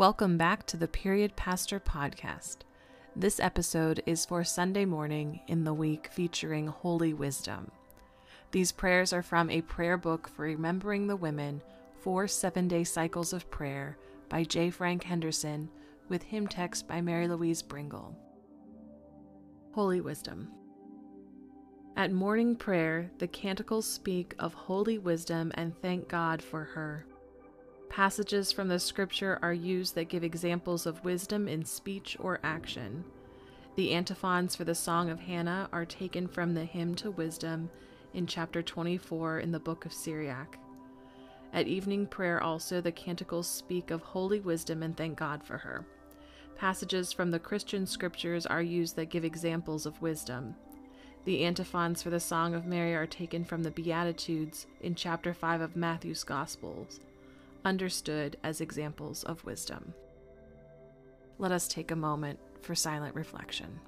Welcome back to the Period Pastor Podcast. This episode is for Sunday morning in the week featuring Holy Wisdom. These prayers are from a prayer book for remembering the women, Four Seven Day Cycles of Prayer by J. Frank Henderson, with hymn text by Mary Louise Bringle. Holy Wisdom. At morning prayer, the canticles speak of holy wisdom and thank God for her. Passages from the scripture are used that give examples of wisdom in speech or action. The antiphons for the Song of Hannah are taken from the Hymn to Wisdom in chapter 24 in the book of Sirach. At evening prayer, also, the canticles speak of holy wisdom and thank God for her. Passages from the Christian scriptures are used that give examples of wisdom. The antiphons for the Song of Mary are taken from the Beatitudes in chapter 5 of Matthew's Gospels understood as examples of wisdom. Let us take a moment for silent reflection.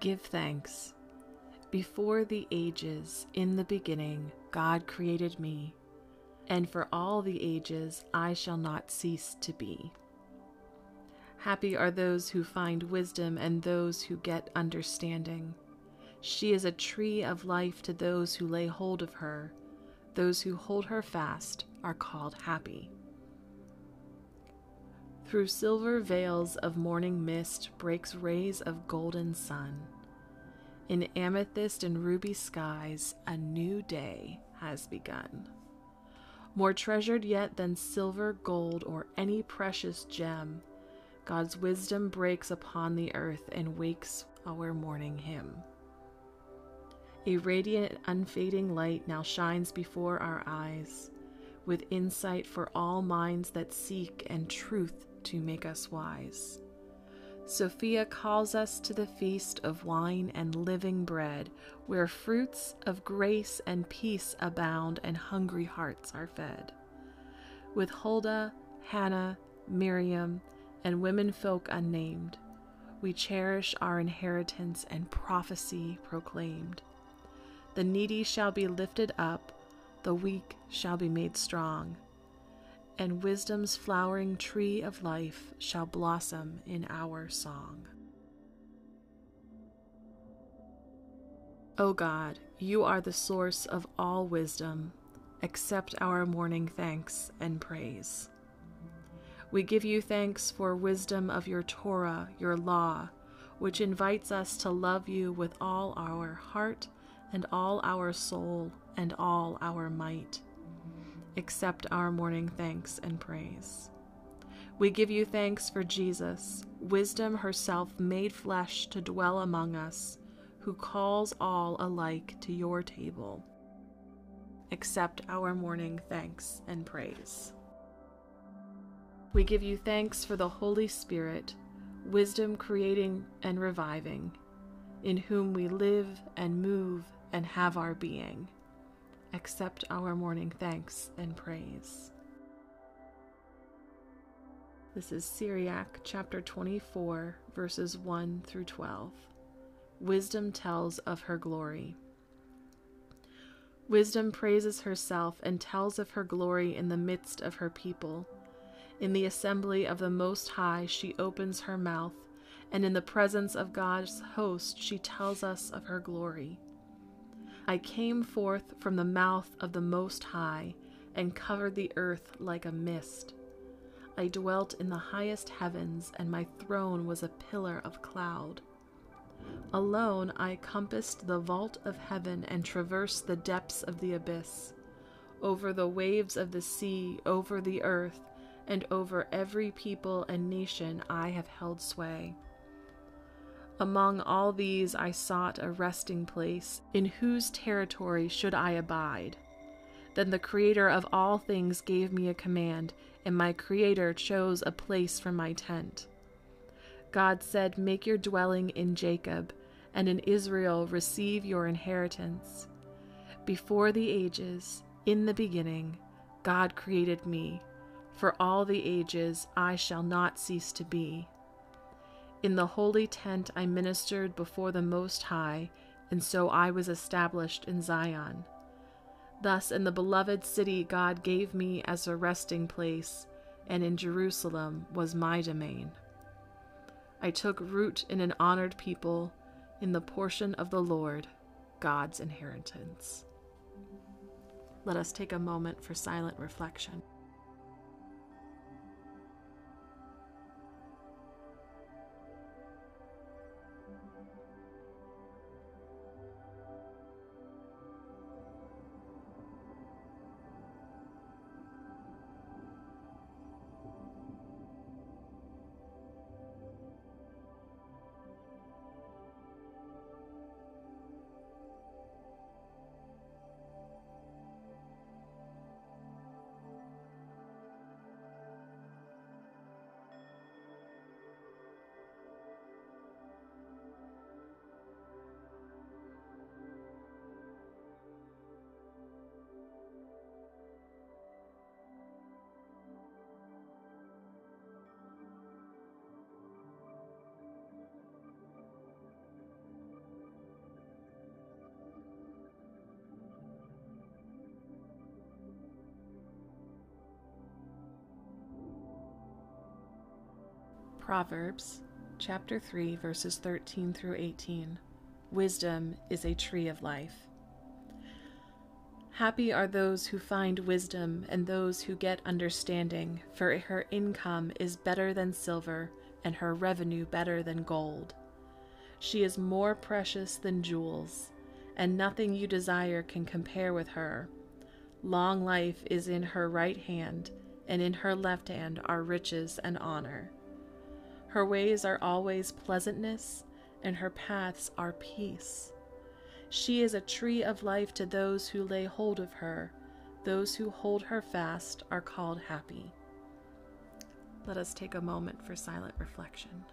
Give thanks. Before the ages, in the beginning, God created me, and for all the ages I shall not cease to be. Happy are those who find wisdom and those who get understanding. She is a tree of life to those who lay hold of her. Those who hold her fast are called happy. Through silver veils of morning mist breaks rays of golden sun. In amethyst and ruby skies, a new day has begun. More treasured yet than silver, gold, or any precious gem, God's wisdom breaks upon the earth and wakes our morning hymn. A radiant, unfading light now shines before our eyes, with insight for all minds that seek and truth to make us wise. Sophia calls us to the feast of wine and living bread, where fruits of grace and peace abound and hungry hearts are fed. With Huldah, Hannah, Miriam, and women folk unnamed, we cherish our inheritance and prophecy proclaimed. The needy shall be lifted up, the weak shall be made strong and wisdom's flowering tree of life shall blossom in our song. O God, you are the source of all wisdom. Accept our morning thanks and praise. We give you thanks for wisdom of your Torah, your law, which invites us to love you with all our heart and all our soul and all our might accept our morning thanks and praise. We give you thanks for Jesus, wisdom herself made flesh to dwell among us, who calls all alike to your table. Accept our morning thanks and praise. We give you thanks for the Holy Spirit, wisdom creating and reviving, in whom we live and move and have our being accept our morning thanks and praise. This is Sirach chapter 24, verses 1 through 12. Wisdom tells of her glory. Wisdom praises herself and tells of her glory in the midst of her people. In the assembly of the Most High, she opens her mouth, and in the presence of God's host she tells us of her glory. I came forth from the mouth of the Most High and covered the earth like a mist. I dwelt in the highest heavens, and my throne was a pillar of cloud. Alone I compassed the vault of heaven and traversed the depths of the abyss. Over the waves of the sea, over the earth, and over every people and nation I have held sway. Among all these I sought a resting place, in whose territory should I abide. Then the Creator of all things gave me a command, and my Creator chose a place for my tent. God said, Make your dwelling in Jacob, and in Israel receive your inheritance. Before the ages, in the beginning, God created me. For all the ages I shall not cease to be. In the holy tent I ministered before the Most High, and so I was established in Zion. Thus, in the beloved city God gave me as a resting place, and in Jerusalem was my domain. I took root in an honored people, in the portion of the Lord, God's inheritance. Let us take a moment for silent reflection. Proverbs chapter 3 verses 13 through 18. Wisdom is a tree of life. Happy are those who find wisdom and those who get understanding, for her income is better than silver and her revenue better than gold. She is more precious than jewels, and nothing you desire can compare with her. Long life is in her right hand, and in her left hand are riches and honor. Her ways are always pleasantness, and her paths are peace. She is a tree of life to those who lay hold of her. Those who hold her fast are called happy. Let us take a moment for silent reflection.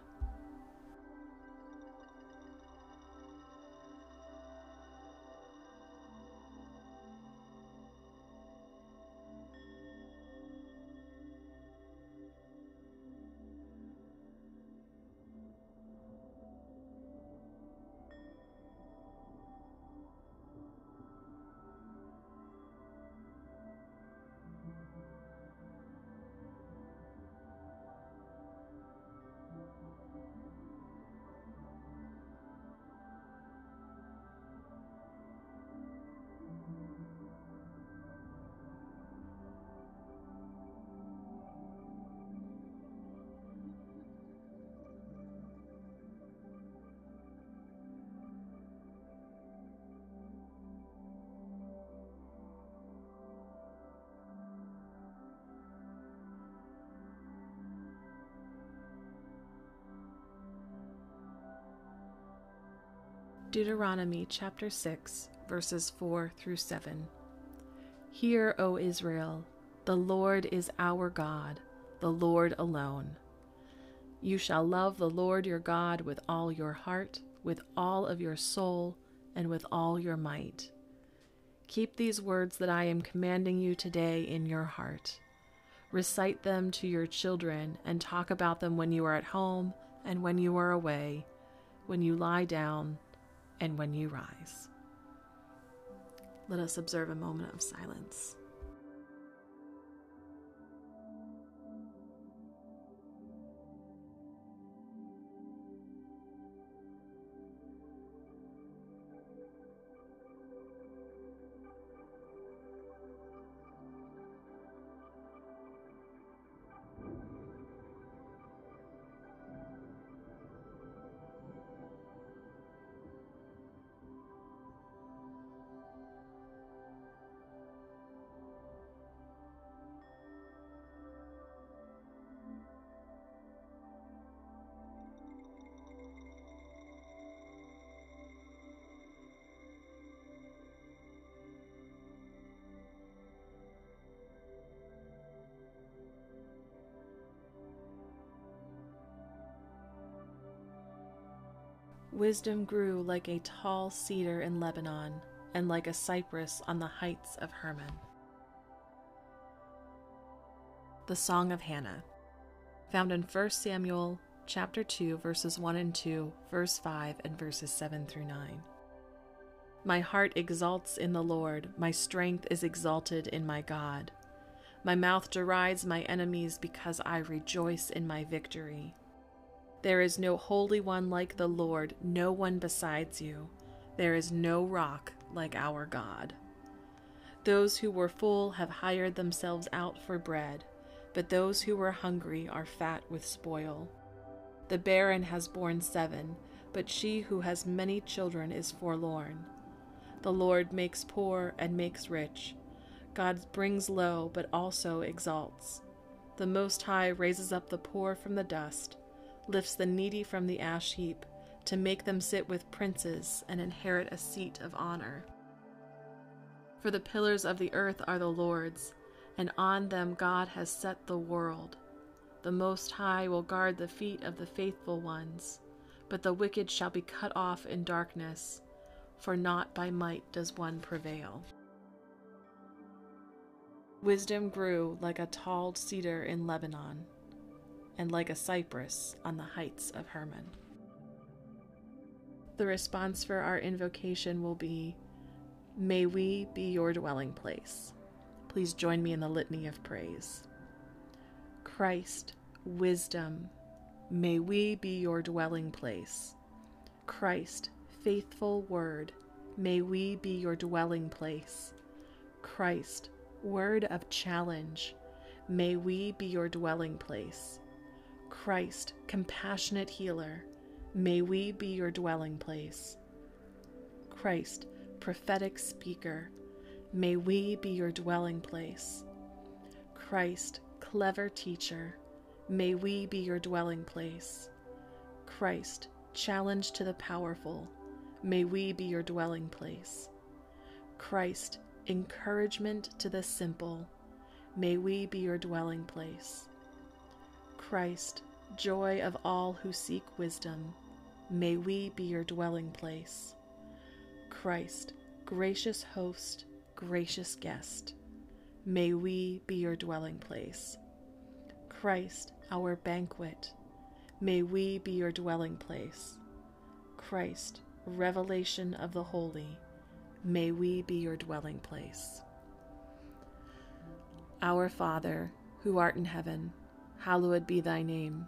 Deuteronomy chapter 6, verses 4 through 7. Hear, O Israel, the Lord is our God, the Lord alone. You shall love the Lord your God with all your heart, with all of your soul, and with all your might. Keep these words that I am commanding you today in your heart. Recite them to your children and talk about them when you are at home and when you are away, when you lie down and when you rise. Let us observe a moment of silence. Wisdom grew like a tall cedar in Lebanon, and like a cypress on the heights of Hermon. The Song of Hannah, found in 1 Samuel chapter 2 verses 1 and 2, verse 5 and verses 7 through 9. My heart exalts in the Lord, my strength is exalted in my God. My mouth derides my enemies because I rejoice in my victory. There is no holy one like the Lord, no one besides you. There is no rock like our God. Those who were full have hired themselves out for bread, but those who were hungry are fat with spoil. The barren has borne seven, but she who has many children is forlorn. The Lord makes poor and makes rich. God brings low, but also exalts. The Most High raises up the poor from the dust, lifts the needy from the ash heap, to make them sit with princes and inherit a seat of honor. For the pillars of the earth are the Lord's, and on them God has set the world. The Most High will guard the feet of the faithful ones, but the wicked shall be cut off in darkness, for not by might does one prevail. Wisdom grew like a tall cedar in Lebanon, and like a cypress on the heights of Hermon. The response for our invocation will be May we be your dwelling place. Please join me in the litany of praise. Christ, wisdom, may we be your dwelling place. Christ, faithful word, may we be your dwelling place. Christ, word of challenge, may we be your dwelling place. Christ, compassionate healer, may we be your dwelling place. Christ, prophetic speaker, may we be your dwelling place. Christ, clever teacher, may we be your dwelling place. Christ, challenge to the powerful, may we be your dwelling place. Christ, encouragement to the simple, may we be your dwelling place. Christ, joy of all who seek wisdom, may we be your dwelling place. Christ, gracious host, gracious guest, may we be your dwelling place. Christ, our banquet, may we be your dwelling place. Christ, revelation of the holy, may we be your dwelling place. Our Father, who art in heaven, hallowed be thy name.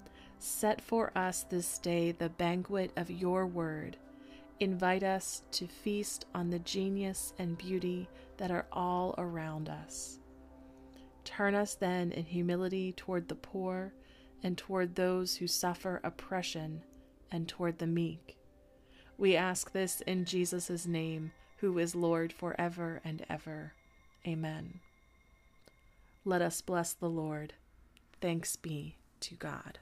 set for us this day the banquet of your word invite us to feast on the genius and beauty that are all around us. Turn us then in humility toward the poor and toward those who suffer oppression and toward the meek. We ask this in Jesus' name, who is Lord forever and ever. Amen. Let us bless the Lord. Thanks be to God.